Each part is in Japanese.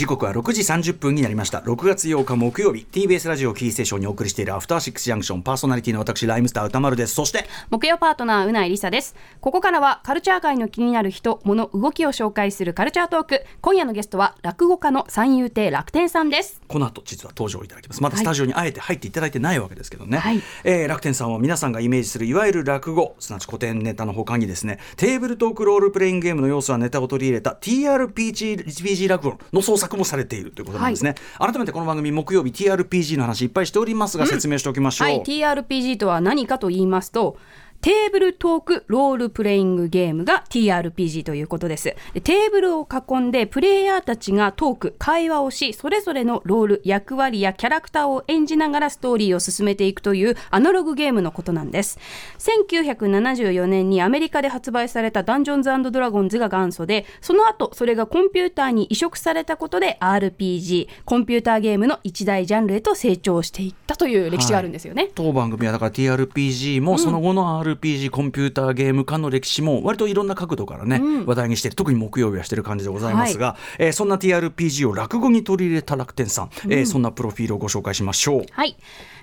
時刻は6時30分になりました。6月8日木曜日 TBS ラジオキーステーションにお送りしているアフターシックスジャンクションパーソナリティの私ライムスター歌丸です。そして木曜パートナーうないりさです。ここからはカルチャー界の気になる人物動きを紹介するカルチャートーク。今夜のゲストは落語家の三遊亭楽天さんです。この後実は登場いただきます。まだスタジオにあえて入っていただいてないわけですけどね、はい。えー楽天さんは皆さんがイメージするいわゆる落語すなわち古典ネタの他にですねテーブルトークロールプレイングゲームの要素やネタを取り入れた TRPG PG 落語の創作もされているということなんですね、改めてこの番組木曜日 TRPG の話いっぱいしておりますが説明しておきましょう、はい。TRPG とは何かと言いますとテーブルトークロールプレイングゲームが TRPG ということです。でテーブルを囲んでプレイヤーたちがトーク会話をしそれぞれのロール役割やキャラクターを演じながらストーリーを進めていくというアナログゲームのことなんです。1974年にアメリカで発売されたダンジョンズドラゴンズが元祖でその後それがコンピューターに移植されたことで RPG コンピューターゲームの一大ジャンルへと成長していったという歴史があるんですよね、当番組はだから TRPG もその後の RPG、コンピューターゲーム化の歴史も割といろんな角度からね、話題にして特に木曜日はしてる感じでございますが、えーそんな TRPG を落語に取り入れた楽天さん、えーそんなプロフィールをご紹介しましょう。はい。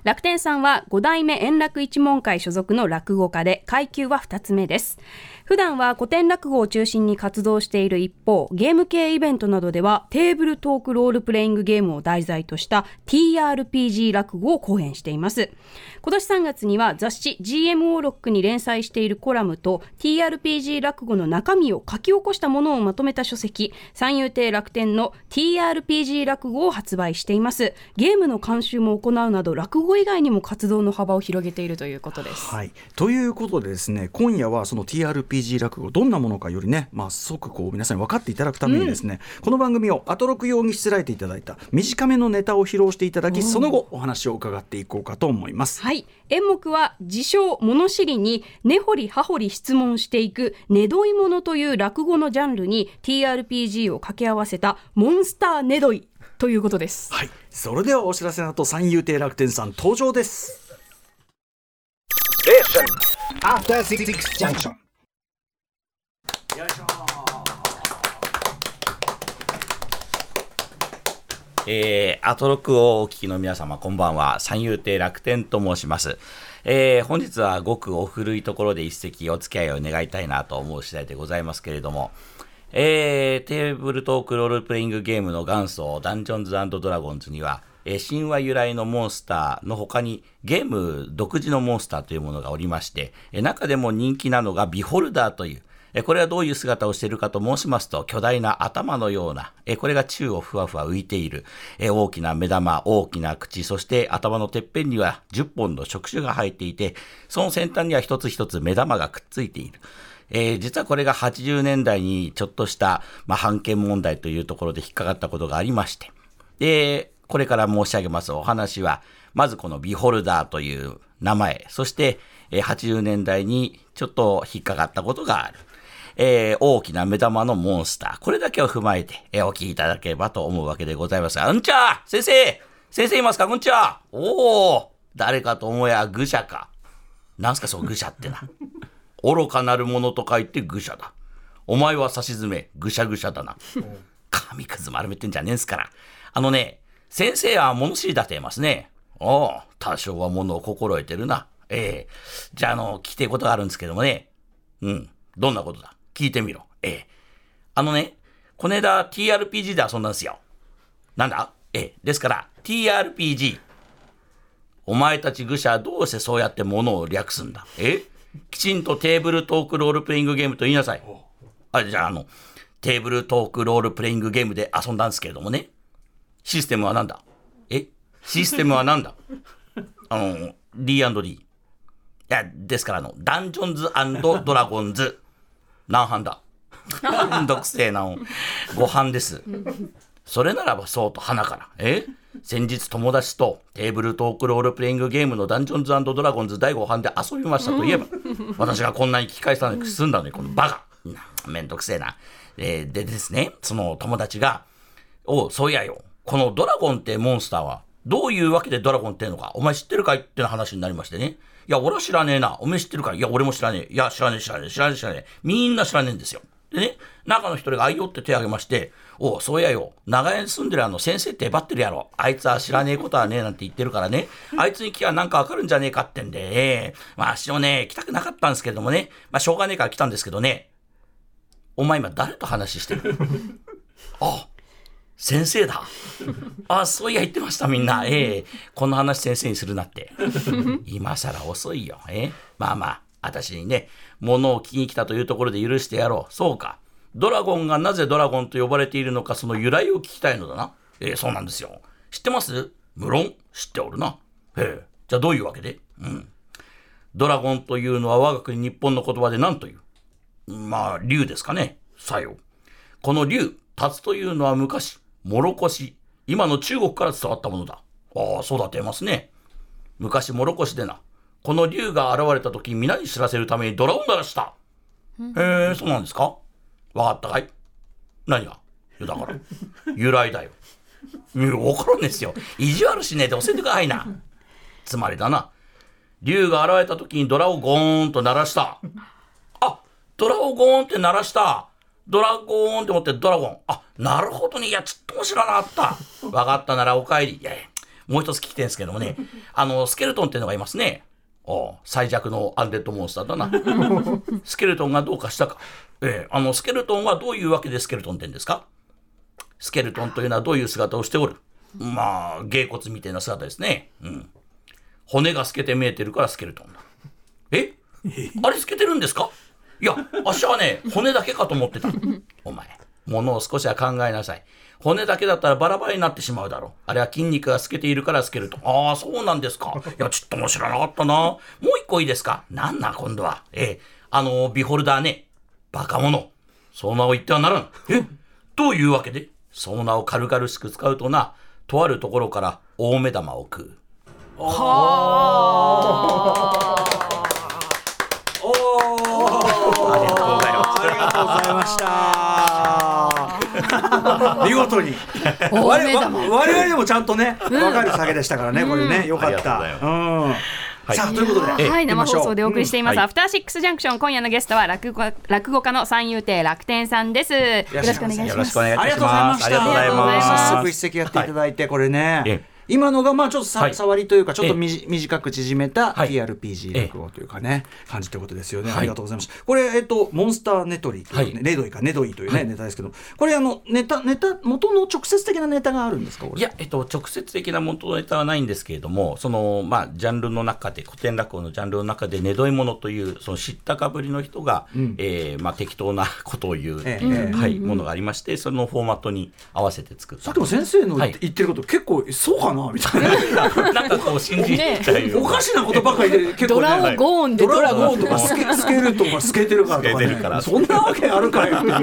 楽天さんは5代目円楽一門会所属の落語家で、階級は2つ目です。普段は古典落語を中心に活動している一方、ゲーム系イベントなどではテーブルトークロールプレイングゲームを題材とした TRPG 落語を講演しています。今年3月には雑誌 GMO ロックに連載しているコラムと TRPG 落語の中身を書き起こしたものをまとめた書籍、三遊亭楽天の TRPG 落語を発売しています。ゲームの監修も行うなど、落語以外にも活動の幅を広げているということです。はい、ということでですね今夜はその TRPG 落語どんなものかよりね、まあ、即こう皆さんに分かっていただくためにですね、この番組をアトロク用にしつらえていただいた短めのネタを披露していただきその後お話を伺っていこうかと思います。はい。演目は、自称物知りに根掘り葉掘り質問していく、ねどいものという落語のジャンルに TRPG を掛け合わせたモンスターねどいということです。はい、それではお知らせの後三遊亭楽天さん登場です。After Six Junction. えー、アトロクをお聞きの皆様、こんばんは。三遊亭楽天と申します。えー、本日はごくお古いところで一席お付き合いを願いたいなと思う次第でございますけれども、えー、テーブルトークロールプレイングゲームの元祖、ダンジョンズドラゴンズには、えー神話由来のモンスターの他にゲーム独自のモンスターというものがおりまして、えー中でも人気なのがビホルダーという、えーこれはどういう姿をしているかと申しますと、巨大な頭のような、えーこれが宙をふわふわ浮いている、えー大きな目玉、大きな口、そして頭のてっぺんには10本の触手が生えていて、その先端には一つ一つ目玉がくっついている。えー実はこれが80年代にちょっとした、まあ、判権問題というところで引っかかったことがありまして、で、これから申し上げますお話は、まずこのビホルダーという名前、そして、えー80年代にちょっと引っかかったことがある。えー大きな目玉のモンスター。これだけを踏まえて、えーお聞きいただければと思うわけでございますが、うんちゃ先生先生いますかうんちゃおお誰かと思えば愚者か。なんすかそう愚者ってな。愚かなるものと書いて愚者だ。お前は差し詰め、ぐしゃぐしゃだ。な。紙くず丸めてんじゃねえんすから。あのね、先生は物知りだ。ていますね。おお、多少は物を心得てるな。ええじゃあ、あの、聞きてえことがあるんですけどもね。うん。どんなことだ。聞いてみろ。ええあのね、この間 TRPG で遊んだ。んですよ。なんだ。ええですから、TRPG。お前たち愚者はどうしてそうやって物を略すんだ。えきちんとテーブルトークロールプレイングゲームと言いなさい。あ、じゃあ、あの、テーブルトークロールプレイングゲームで遊んだんですけれどもね。システムは何だ？え？システムは何だ？あの、D&D。いや、ですから、あの、ダンジョンズドラゴンズ。何班だ？めんどくせえな。ご飯です。それならばそうと花から。え？先日友達とテーブルトークロールプレイングゲームのダンジョンズドラゴンズ第5版で遊びましたといえば、私がこんなに聞き返したのに済んだのに、このバカ。なめんどくせえな。えーでですね、その友達が、おう、そういやよ。このドラゴンってモンスターは、どういうわけでドラゴンってのか、お前知ってるかい？ってな話になりましてね。いや、俺は知らねえな。お前知ってるかい？いや、俺も知らねえ。いや、知らねえ、知らねえ、知らねえ、知らねえ。みんな知らねえんですよ。ででね、中の一人があいよって手を挙げまして、おうそうやよ、長屋に住んでるあの先生ってえばってるやろ。あいつは知らねえことはねえなんて言ってるからね、あいつに聞きゃなんかわかるんじゃねえかってんで、ええまあ、私もね、来たくなかったんですけれどもね、まあ、しょうがねえから来たんですけどね、お前今誰と話してる あ、先生だ。あ、そういや言ってましたみんな。ええこの話先生にするなって。今更遅いよ。ええまあまあ、私にね、物を聞きに来たというところで許してやろう。そうか。ドラゴンがなぜドラゴンと呼ばれているのか、その由来を聞きたいのだな。ええそうなんですよ。知ってます？無論、知っておるな。ええじゃあどういうわけで？うん。ドラゴンというのは我が国日本の言葉で何という？まあ、竜ですかね。さよ。この竜、竜というのは昔、モロコシ、今の中国から伝わったものだ。ああ、そうだってますね。昔、モロコシでな。この竜が現れた時、皆に知らせるためにドラを鳴らした。へえ、そうなんですか？わかったかい？何が？いやだから、由来だよ。いや、わからんですよ。意地悪しねえで教えてくださいな。つまりだな。竜が現れた時にドラをゴーンと鳴らした。あ、ドラをゴーンって鳴らした。ドラゴーンって思ってドラゴン。あ、なるほどね。いや、ちっとも知らなかった。わかったならお帰り。いやいや、もう一つ聞きたいんですけどもね。あの、スケルトンっていうのがいますね。お最弱のアンデッドモンスターだな。スケルトンがどうかしたか。ええ、あの、スケルトンはどういうわけでスケルトンってんですか？スケルトンというのはどういう姿をしておる？まあ、芸骨みたいな姿ですね。うん。骨が透けて見えてるからスケルトンだ。え？あれ透けてるんですか？いや、あっしはね、骨だけかと思ってた。お前、物を少しは考えなさい。骨だけだったらバラバラになってしまうだろう。あれは筋肉が透けているから透けると。ああ、そうなんですか。いや、ちょっとも知らなかったな。もう一個いいですか？なんな、今度は。ええ、あの、ビホルダーね。バカ者。その名を言ってはならん。え？どういうわけでその名を軽々しく使うとな、とあるところから大目玉を食う。おおありがとうございます。ありがとうございました。見事に。我々でもちゃんとね、わかる酒でしたからね、これね、よかっありがとうございた。まうん。さあ、ということで、はい、生放送でお送りしています、うん。はい。アフターシックスジャンクション今夜のゲストは落語落語家の三遊亭楽天さんです。よろしくお願いします。ありがとうございま。した。ありがとうございありがとうございます。ます早速一席やっていただいて、これね。ええ今のがまあちょっとさ、はい。触りというかちょっと短く縮めたはい。TRPG 落語というかね、感じということですよね、はい。ありがとうございます。これえっとモンスターネトリというね、はい。ネドイかネドイというね、ネタですけどこれあのネタネタ元の直接的なネタがあるんですかいや、えっと、直接的な元ネタはないんですけれども、その、まあ、ジャンルの中で、古典落語のジャンルの中で、ねどいものという、その知ったかぶりの人が、うん。えーまあ、適当なことを言う、ええ。はい、ものがありまして、そのフォーマットに合わせて作った。さっき。も先生のはい。言ってること、結構そうかなみたいな。なんかこう、信じちゃうよおかしなことばっかりで結構、ね、ドラをゴーンでドラゴン。とかドスケスケルトンが透けてるからとか,、透けてるか。らそんなわけあるかいっていう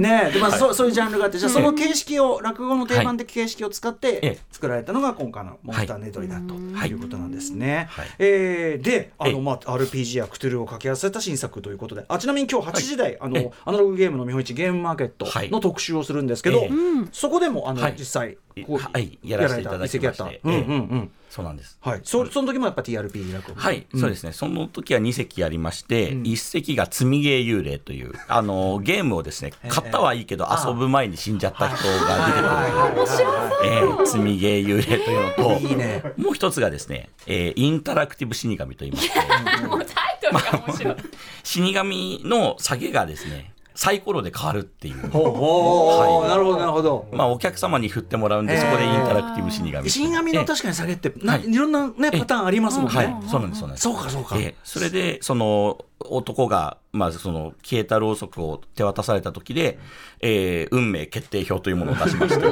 ねえで、まあそうそういうジャンルがあってじゃあその形式を、落語の定番的形式を使っえてえ作られたのが今回の「モンスターネトリ」だとい。うことなんですね。はい。えーであの、ええ。まあ、RPG やクトゥルーを掛け合わせた新作ということであちなみに今日8時台、あのええ。アナログゲームの見本市ゲームマーケットはい。の特集をするんですけど、ええ。そこでもあの、はい。実際こうはい。やらせていただきましたうんうんそうなんです。はい、そその時もやっぱ TRP 落語はい、うん。そうですね。その時は2席ありまして、うん。1席が積みゲー幽霊という、あの、ゲームをですね、買ったはいいけど遊ぶ前に死んじゃった人が出てくる。面白えー、積みゲー幽霊というのと、いいね。もう一つがですね、えーインタラクティブ死神と言いまして、もうタイトルが面白い。死神の下げがですね、サイコロで変わるっていう。ほうほう、はいなるほどなるほど。まあ、お客様に振ってもらうんで、そこでインタラクティブ死神。死神の確かに下げって、いいろんなねパターンありますもんね。はい、そうなんです、そうなんです。そうかそうか。ええそれでその男が、まあ、その消えたろうそくを手渡された時で、えー運命決定表というものを出しまして、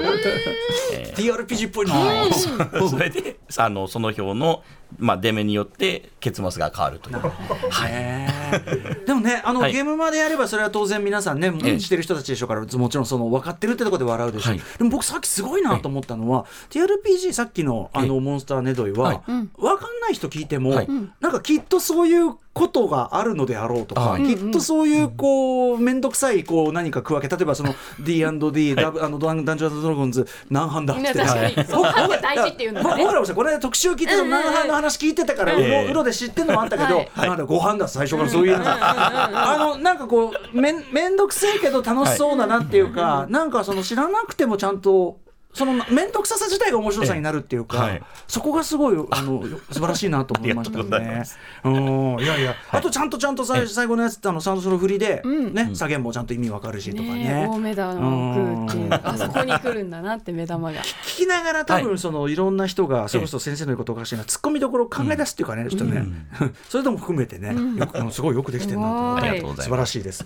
え TRPG っぽいな。ーそれであのその表の、まあ、出目によって結末が変わるという。へー。でもね、あの、はい。ゲームまでやればそれは当然皆さんね、ええ。してる人たちでしょうから、もちろんその分かってるってところで笑うでしょ。う、はい。でも僕さっきすごいなと思ったのは、TRPG さっきのあのモンスターネドイは、はい。分かんない人聞いても、はい。なんかきっとそういうことがあるのであろうとか、はい。きっとそういうこう面倒くさいこう何か区分け例えばその D&D、ダブあのダンダンジョンズドラゴンズ何班だって。ね確かにそう班が大事っていうのがね。僕らもさこれで特集聞いてた何班の話聞いてたから、うろうろで知ってるのもあったけど、はい。なんだ5班だ最初からそういうのあのなんかこうめん面倒くせえけど楽しそうだなっていうか、なんかその知らなくてもちゃんとその面倒くささ自体が面白さになるっていうか、ええはい。そこがすごいあの素晴らしいなと思いましたね。ます。うん。いやいや、あとちゃんとちゃんとさ最後のやつってあのサウンドソロ振りで、ね下限もちゃんと意味わかるしとかね。ね大目玉を食うっていうあそこに来るんだなって目玉が。聞きながら多分そのいろんな人がそれこそ先生の言うことおかしいな突っ込みどころを考え出すっていうかねちょっとね それとも含めてねよくあのすごいよくできてるなと思って。ありがとうございます。素晴らしいです。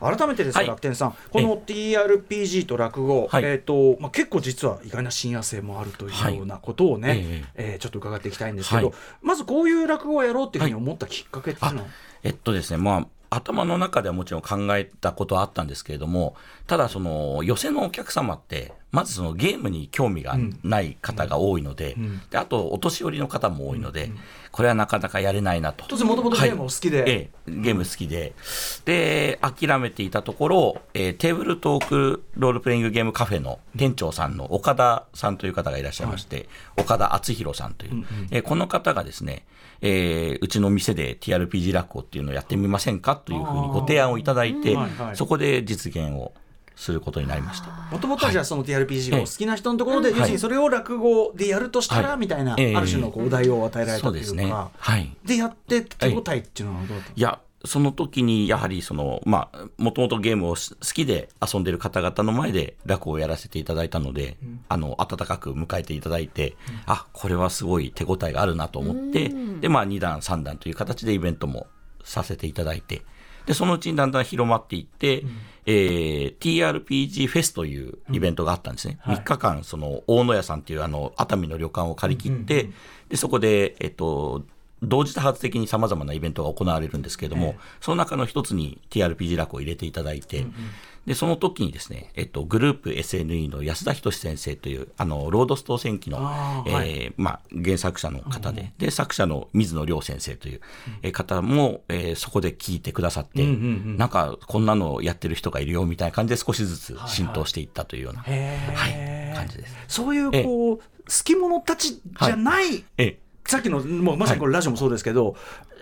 改めてですがはい。楽天さんこの TRPG と落語はい。えっとまあ結構実は意外な親和性もあるというようなことをねはいえ。えーちょっと伺っていきたいんですけどはい。まずこういう落語をやろうっていうふうに思ったきっかけっていうのは？えっとですね、まあ、頭の中ではもちろん考えたことはあったんですけれども、ただ、その、寄せのお客様って、まずそのゲームに興味がない方が多いので、であと、お年寄りの方も多いので、これはなかなかやれないなと。当然もともとゲームを好きで。ええ、ゲーム好きで、で、諦めていたところ、えーテーブルトークロールプレイングゲームカフェの店長さんの岡田さんという方がいらっしゃいまして、岡田敦弘さんという、えーこの方がですね、えーうちの店で TRPG 落語っていうのをやってみませんかというふうにご提案をいただいて、はいはい。そこで実現をすることになりました。もともとはじゃあその TRPG がお好きな人のところで、要するにそれを落語でやるとしたらはい。みたいな、ええある種のこうお題を与えられたというか。そうですね。はい。でやって手応えっていうのはどうだったいや、その時にやはりその、まあ、もともとゲームを好きで遊んでる方々の前で落語をやらせていただいたので、あの、温かく迎えていただいて、あ、これはすごい手応えがあるなと思って、で、まあ、2段、3段という形でイベントもさせていただいて、で、そのうちにだんだん広まっていって、えー TRPG フェスというイベントがあったんですね。3日間、その、大野屋さんっていうあの、熱海の旅館を借り切って、で、そこで、えっと、同時多発的にさまざまなイベントが行われるんですけれども、その中の一つに TRPG 落語を入れていただいて、で、その時にですね、えっと、グループ SNE の安田仁先生という、あの、ロードストー戦記の、えーはい。まあ、原作者の方で、で、作者の水野亮先生という、えー方も、えーそこで聞いてくださって、なんか、こんなのやってる人がいるよ、みたいな感じで少しずつ浸透していったというような、へー。はい、感じです。そういうこう好き者たちじゃない、ええさっきのもうまさにこれラジオもそうですけど、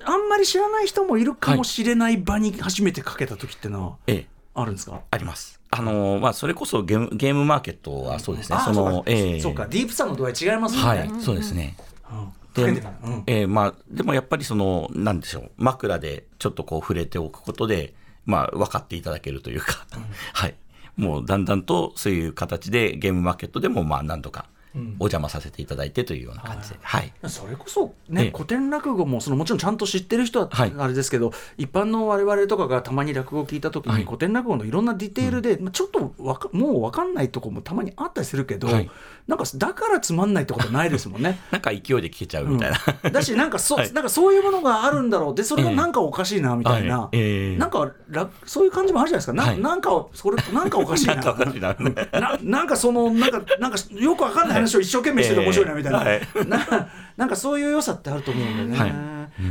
あんまり知らない人もいるかもしれない場に初めてかけた時ってのはええ。あるんですか？あります。あのまあ、それこそゲームゲームマーケットはそうですね。そのそうか、ええ。そうか。ディープさの度合い違いますね、はい、そうですね。うん。でえーまあ、でもやっぱりその、なんでしょう、枕でちょっとこう触れておくことで、まあ、分かっていただけるというか、はい。もうだんだんとそういう形でゲームマーケットでも、まあ、何度かお邪魔させていただいてというような感じで、はい。それこそね、ええ。古典落語もそのもちろんちゃんと知ってる人ははい。あれですけど、一般の我々とかがたまに落語を聞いた時に、はい。古典落語のいろんなディテールで、まあちょっとわかもう分かんないとこもたまにあったりするけど、はい。なんかだからつまんないってことないですもんね。なんか勢いで聞けちゃうみたいな。だしなんかそ,、はい。なんかそういうものがあるんだろう。でそれがなんかおかしいなみたいな、はい。ええ。なんからそういう感じもあるじゃないですか。な,、はい。なんかそれ なんかおかしいな。なな。ななんかそのなんかなんかよくわかんない話を一生懸命してて面白いなみたいな、はいななんかそういう良さってあると思うんでね、はい。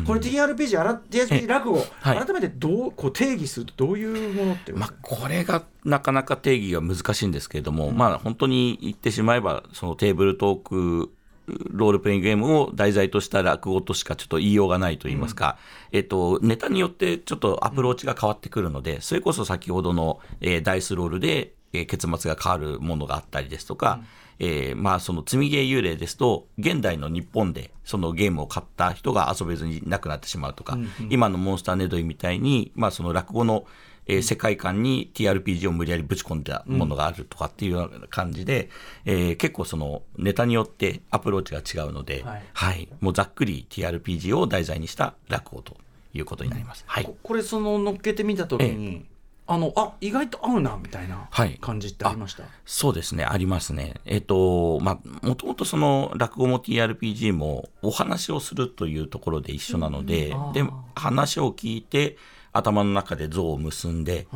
これ TRPG あら TRPG 落語、はい。改めてどうこう定義するとどういうものってまあ、これがなかなか定義が難しいんですけれども、まあ、本当に言ってしまえば、そのテーブルトーク、ロールプレイングゲームを題材とした落語としかちょっと言いようがないと言いますか、えっと、ネタによってちょっとアプローチが変わってくるので、それこそ先ほどの、えーダイスロールで、えー結末が変わるものがあったりですとか、えーまあ、その積みゲー幽霊ですと、現代の日本でそのゲームを買った人が遊べずにいなくなってしまうとか、今のモンスターネドイみたいに、まあ、その落語の、えー世界観に TRPG を無理やりぶち込んだものがあるとかっていうような感じで、えー結構そのネタによってアプローチが違うので、ははい。い、もうざっくり TRPG を題材にした落語ということになります。はい。こ。これその乗っけてみた時に、あのあ意外と合うなみたいなはい。感じってありました、そうですね、ありますね。えっ、と、まあ、もともとその落語も TRPG もお話をするというところで一緒なので、で、話を聞いて頭の中で像を結んで、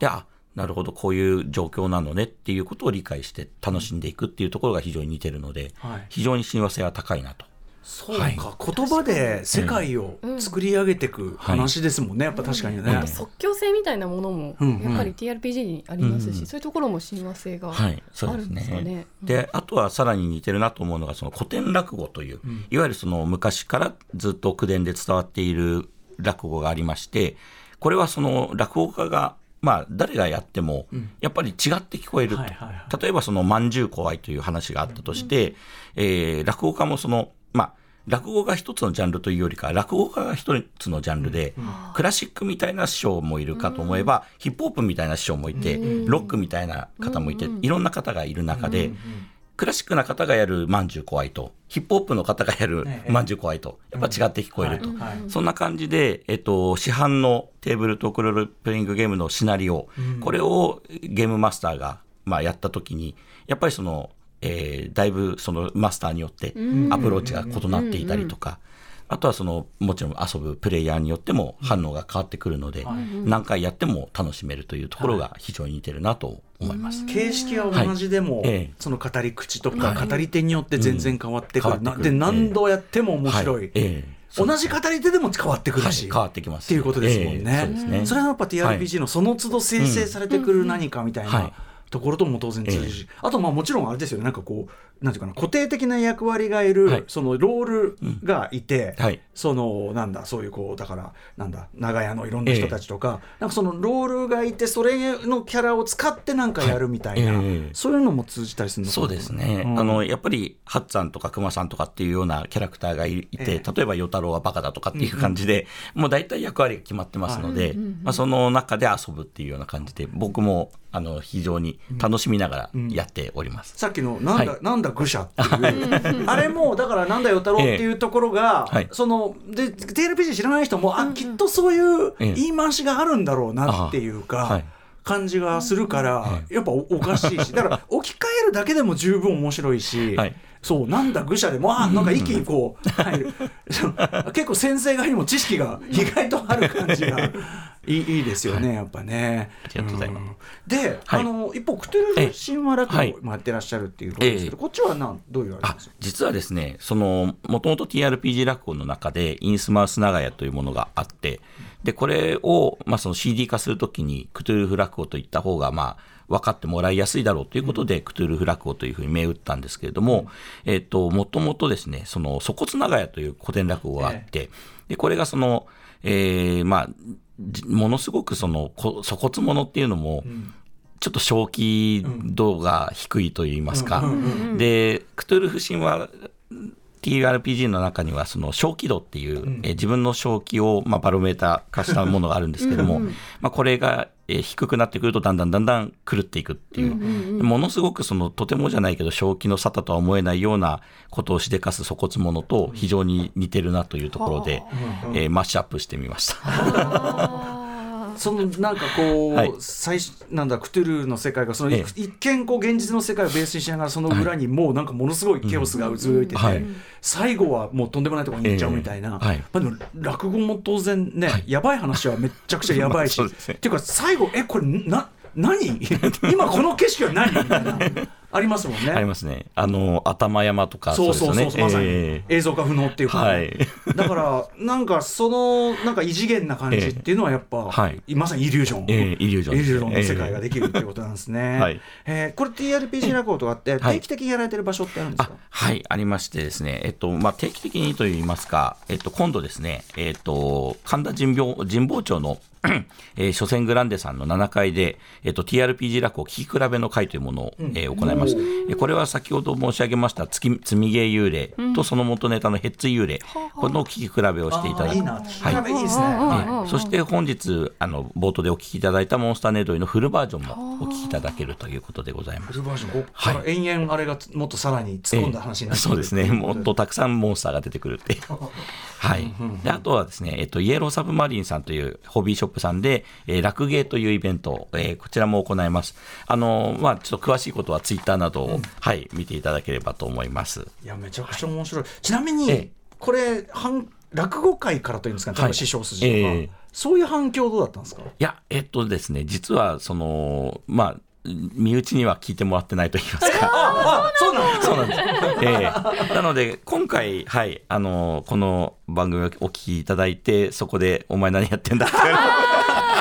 で、あ、なるほど、こういう状況なのねっていうことを理解して楽しんでいくっていうところが非常に似てるので、はい。非常に親和性は高いなとそうか、言葉で世界を作り上げてい。く話ですもんね、やっぱ確かにね。あと即興性みたいなものもうんやっぱり TRPG にありますし、うんそういうところも親和性があるうですね。んですかね。で、あとはさらに似てるなと思うのが、その古典落語という、いわゆるその昔からずっと口伝で伝わっている落語がありまして、これはその落語家が、まあ、誰がやっても、やっぱり違って聞こえると。はいはいは例えばその、まんじゅう怖いという話があったとして、えー落語家もその、まあ、落語が一つのジャンルというよりか、落語家が一つのジャンルで、クラシックみたいな師匠もいるかと思えば、ヒップホップみたいな師匠もいて、ロックみたいな方もいて、いろんな方がいる中で、クラシックな方がやるまんじゅう怖いと、ヒップホップの方がやるええ。まんじゅう怖いと、やっぱ違って聞こえると。そんな感じで、えっと、市販のテーブルトークロールプレイングゲームのシナリオ、これをゲームマスターが、まあ、やったときに、やっぱりその、えーだいぶそのマスターによってアプローチが異なっていたりとか、あとはそのもちろん遊ぶプレイヤーによっても反応が変わってくるので、何回やっても楽しめるというところが非常に似てるなと思います。形式は同じでも、その語り口とか語り手によって全然変わってくる、なうん変わってくる。で何度やっても面白い、はい。ええ。同じ語り手でも変わってくるし、はい。変わってきますっていうことですもんね。ええ。それはやっぱ TRPG のその都度生成されてくる何かみたいはい。なところとも当然通じるし、あとまあもちろんあれですよね。なんかこうなんていうかな固定的な役割がいる、はい。そのロールがいて、はい。そのなんだそういうこうだからなんだ長屋のいろんな人たちとか、なんかそのロールがいてそれのキャラを使ってなんかやるみたいな、はい。ええ。そういうのも通じたりするのそうですね、うん。あのやっぱりハッツァンとかクマさんとかっていうようなキャラクターがいいて、ええ。例えば与太郎はバカだとかっていう感じで、もう大体役割が決まってますので、まあ、その中で遊ぶっていうような感じで、僕もあの非常に楽しみながらやっております。さっきのなんだ、はい。なんだ愚者っていう。あれもだからなんだよ太郎っていうところが、え えはい。そので TLPG 知らない人もあきっとそういうええ。言い回しがあるんだろうなっていうか、あ。はい感じがするから、やっぱおおかしいし。だから置き換えるだけでも十分面白いし、はい。そうなんだ愚者でもあなんか一気にこう入る。結構先生側にも知識が意外とある感じが。いいいいですよね、やっぱね。ありがとうございます。ん。で、はい。あの一方クトゥルフ神話落はい。語もやってらっしゃるっていうことですけど、ええ。こっちはなんどういうあれあですか？実はですね、その、もともと TRPG 落語の中で、インスマウス長屋というものがあって、で、これを、まあ、その CD 化するときに、クトゥルフ落語といった方が、まあ、分かってもらいやすいだろうということで、クトゥルフ落語というふうに銘打ったんですけれども、えっ、と、もともとですね、その、粗骨長屋という古典落語があって、で、これがその、えーまあ、じものすごくその、こ粗骨者っていうのも、ちょっと正気度が低いといいますか、で、クトゥルフ神話 TRPG の中にはその正気度っていう、えー自分の正気をまあバロメーター化したものがあるんですけども、まあこれがえー低くなってくるとだんだんだんだん狂っていくっていう、ものすごくそのとてもじゃないけど正気の沙汰とは思えないようなことをしでかす粗骨者と非常に似てるなというところで、えーマッシュアップしてみました。そのなんかこう、はい。最初なんだクトゥルーの世界がその、え一見こう現実の世界をベースにしながらその裏にもうなんかものすごいケオスが渦いてて、はい。最後はもうとんでもないところに行っちゃうみたいな、ええはい。まあ、でも落語も当然ね、やばい話はめっちゃくちゃやばいし、ね。っていうか最後えこれな何？今この景色は何？みたいなありますもんね。ありますね。あの、頭山とか、そうそうそうまさに。え映像化不能っていうか、はい。だからなんかそのなんか異次元な感じっていうのはやっぱ、はい。まさにイリュージョン、ええイリュージョンね。イリュージョンの世界ができるっていうことなんですね。はい。えーこれ TRPG 落語とかってはい。定期的にやられてる場所ってあるんですあか、はい、ありましてですね、えっと、まあ、定期的にといいますか、えっと、今度ですね、えっと、神田神保神保町の、えー、初戦グランデさんの7階で、えっと、TRPG 落語聞き比べの会というものを、えー行います。えー。これは先ほど申し上げました積み積みゲー幽霊とその元ネタのヘッツ幽霊、この聞き比べをしていただく。いいな、はい。いいですね。えはいーそして本日あの冒頭でお聞きいただいたモンスターネードリのフルバージョンもお聞きいただけるということでございます。フ。ルバージョン、ここから延々あれがもっとさらに突っ込んだ話になってくる。そうですね、もっとたくさんモンスターが出てくるっていう。はい、であとはですね、えっと、イエローサブマリンさんというホビーショップさんで、えー、落芸というイベント、えーこちらも行います。あのまあ、ちょっと詳しいことはツイッターなどを、はい、見ていただければと思います。いやめちゃくちゃ面白い。ちなみに、ええこれ反落語界からというんですかね、はい師匠筋とか、ええそういう反響どうだったんですか？いや、えっとですね、実は、その、まあ、身内には聞いてもらってないと言いますか。あそうなんそうなんです。ええなので、今回、はい、あの、この番組をお聞きいただいて、そこで、お前何やってんだって言われて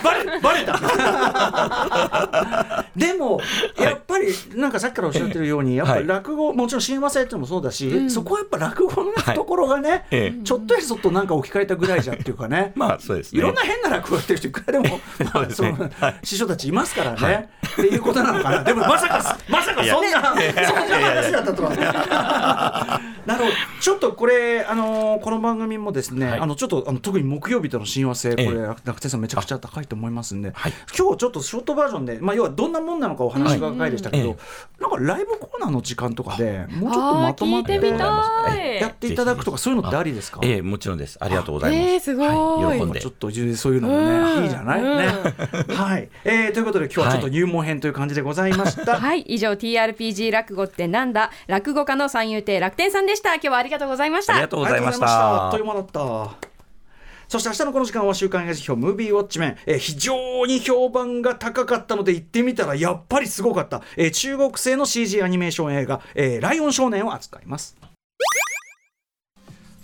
バレバレた でもやっぱりなんかさっきからおっしゃってるようにやっぱり落語、もちろん親和性っていうのもそうだし、そこはやっぱ落語の懐がね、ええ。ちょっとやそっとなんか置き換えたぐらいじゃん。っていうかね。まあ、そうですね。いろんな変な落語やってる人いくらでも、まあその師匠たちいますからね、っていうことなのかな。でもまさかまさかそんなそんな話だったとは。なるほど。ちょっとこれあのこの番組もですね、はい。あのちょっとあの特に木曜日との親和性これ、ええ楽天さんめちゃくちゃ高いと思いますんで、今日ちょっとショートバージョンで、まあ、要はどんなもんなのかお話が回でしたけど、はいなんかライブコーナーの時間とかでもうちょっとまとまってやっていただくとかそういうのってありですか？ええもちろんです。ありがとうございます。えーすごいはい、喜んでちょ。っとそういうのもね、いいじゃない、ね。はい、えー、ということで今日はちょっと入門編という感じでございました。はい以上 TRPG 落語ってなんだ？落語家の三遊亭楽天さんでした今日はありがとうございましたありがとうございましたあっとたいう。間だった。そして明日のこの時間は週刊映画辞表ムービーウォッチメン、えー非常に評判が高かったので行ってみたらやっぱりすごかった、えー中国製の CG アニメーション映画、えーライオン少年を扱います。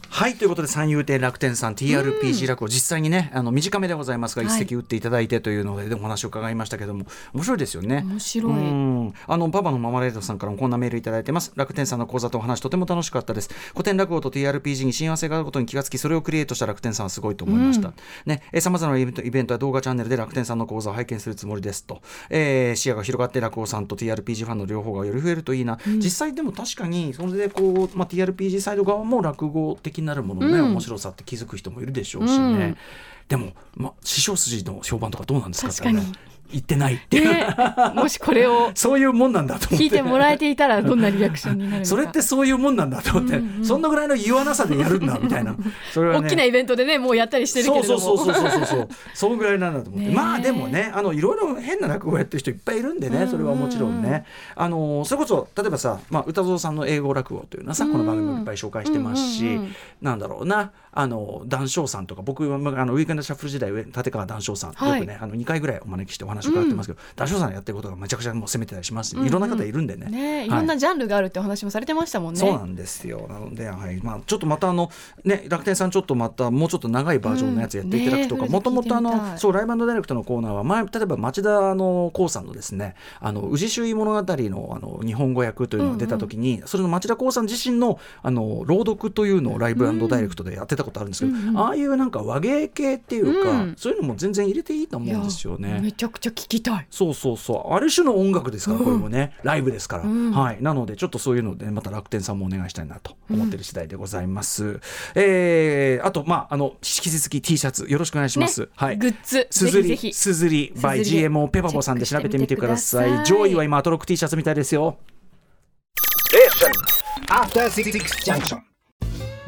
はいということで三遊亭楽天さん TRPG 落語実際にねあの短めでございますが一席打っていただいてというので、でお話を伺いましたけども面白いですよね。面白い。うん。あのパパのママレードさんからもこんなメールいただいてます。楽天さんの講座とお話とても楽しかったです。古典落語と TRPG に親和性があることに気がつきそれをクリエイトした楽天さんはすごいと思いました、ね。さまざまなイベントイベントや動画チャンネルで楽天さんの講座を拝見するつもりですと、えー視野が広がって落語さんと TRPG ファンの両方がより増えるといいな、実際でも確かにそれでこう、まあ、TRPG サイド側も落語的なるもののね、面白さって気づく人もいるでしょうしね、でも、まあ、師匠筋の評判とかどうなんですかってね言ってないっていう、ね。もしこれを そういうもんなんだと思って。聞いてもらえていたらどんなリアクションになるのか。それってそういうもんなんだと思って、そんなぐらいの言わなさでやるんだみたいな。それはね。大きなイベントでねもうやったりしてるけれども。そうそうそうそうそうそう。ぐらいなんだと思って。まあでもねあのいろいろ変な落語やってる人いっぱいいるんでねそれはもちろんね。あのそれこそ例えばさ、まあ、歌蔵さんの英語落語というのはさこの番組もいっぱい紹介してますし、うんうんうん。なんだろうなあの談笑さんとか僕はまああのウィークエンドシャッフル時代立川談笑さん、はいよくねあの2回ぐらいお招きしてお話を伺ってますけど、談笑さんがやってることがめちゃくちゃもう攻めてたりしますし、いろんな方いるんでね。ねいはいろんなジャンルがあるってお話もされてましたもんね。そうなんですよ。なので、はい、まあ、ちょっとまたあの、ね、楽天さん、ちょっとまた、もうちょっと長いバージョンのやつやっていただくとか、もともとライブダイレクトのコーナーは、前、例えば町田あの光さんのですね。あの、宇治周囲物語の、あの、日本語訳というのが出た時に、それの町田光さん自身の、あの、朗読というのをライブダイレクトでやってたことあるんですけど、ああいうなんか和芸系っていうか、うん。そういうのも全然入れていいと思うんですよね。めちゃくちゃ聞きたい。そうそうそう。ある種の音楽ですからこれもね、ライブですから、はい。なのでちょっとそういうのでまた楽天さんもお願いしたいなと思ってる次第でございます、えーあとまああの引き続き T シャツよろしくお願いします、ねはい。グッズ。すずりすずり by GMO ペパボさんで調べてみてください。調べてみてください。上位は今アトロック T シャツみたいですよ。After Six Junction.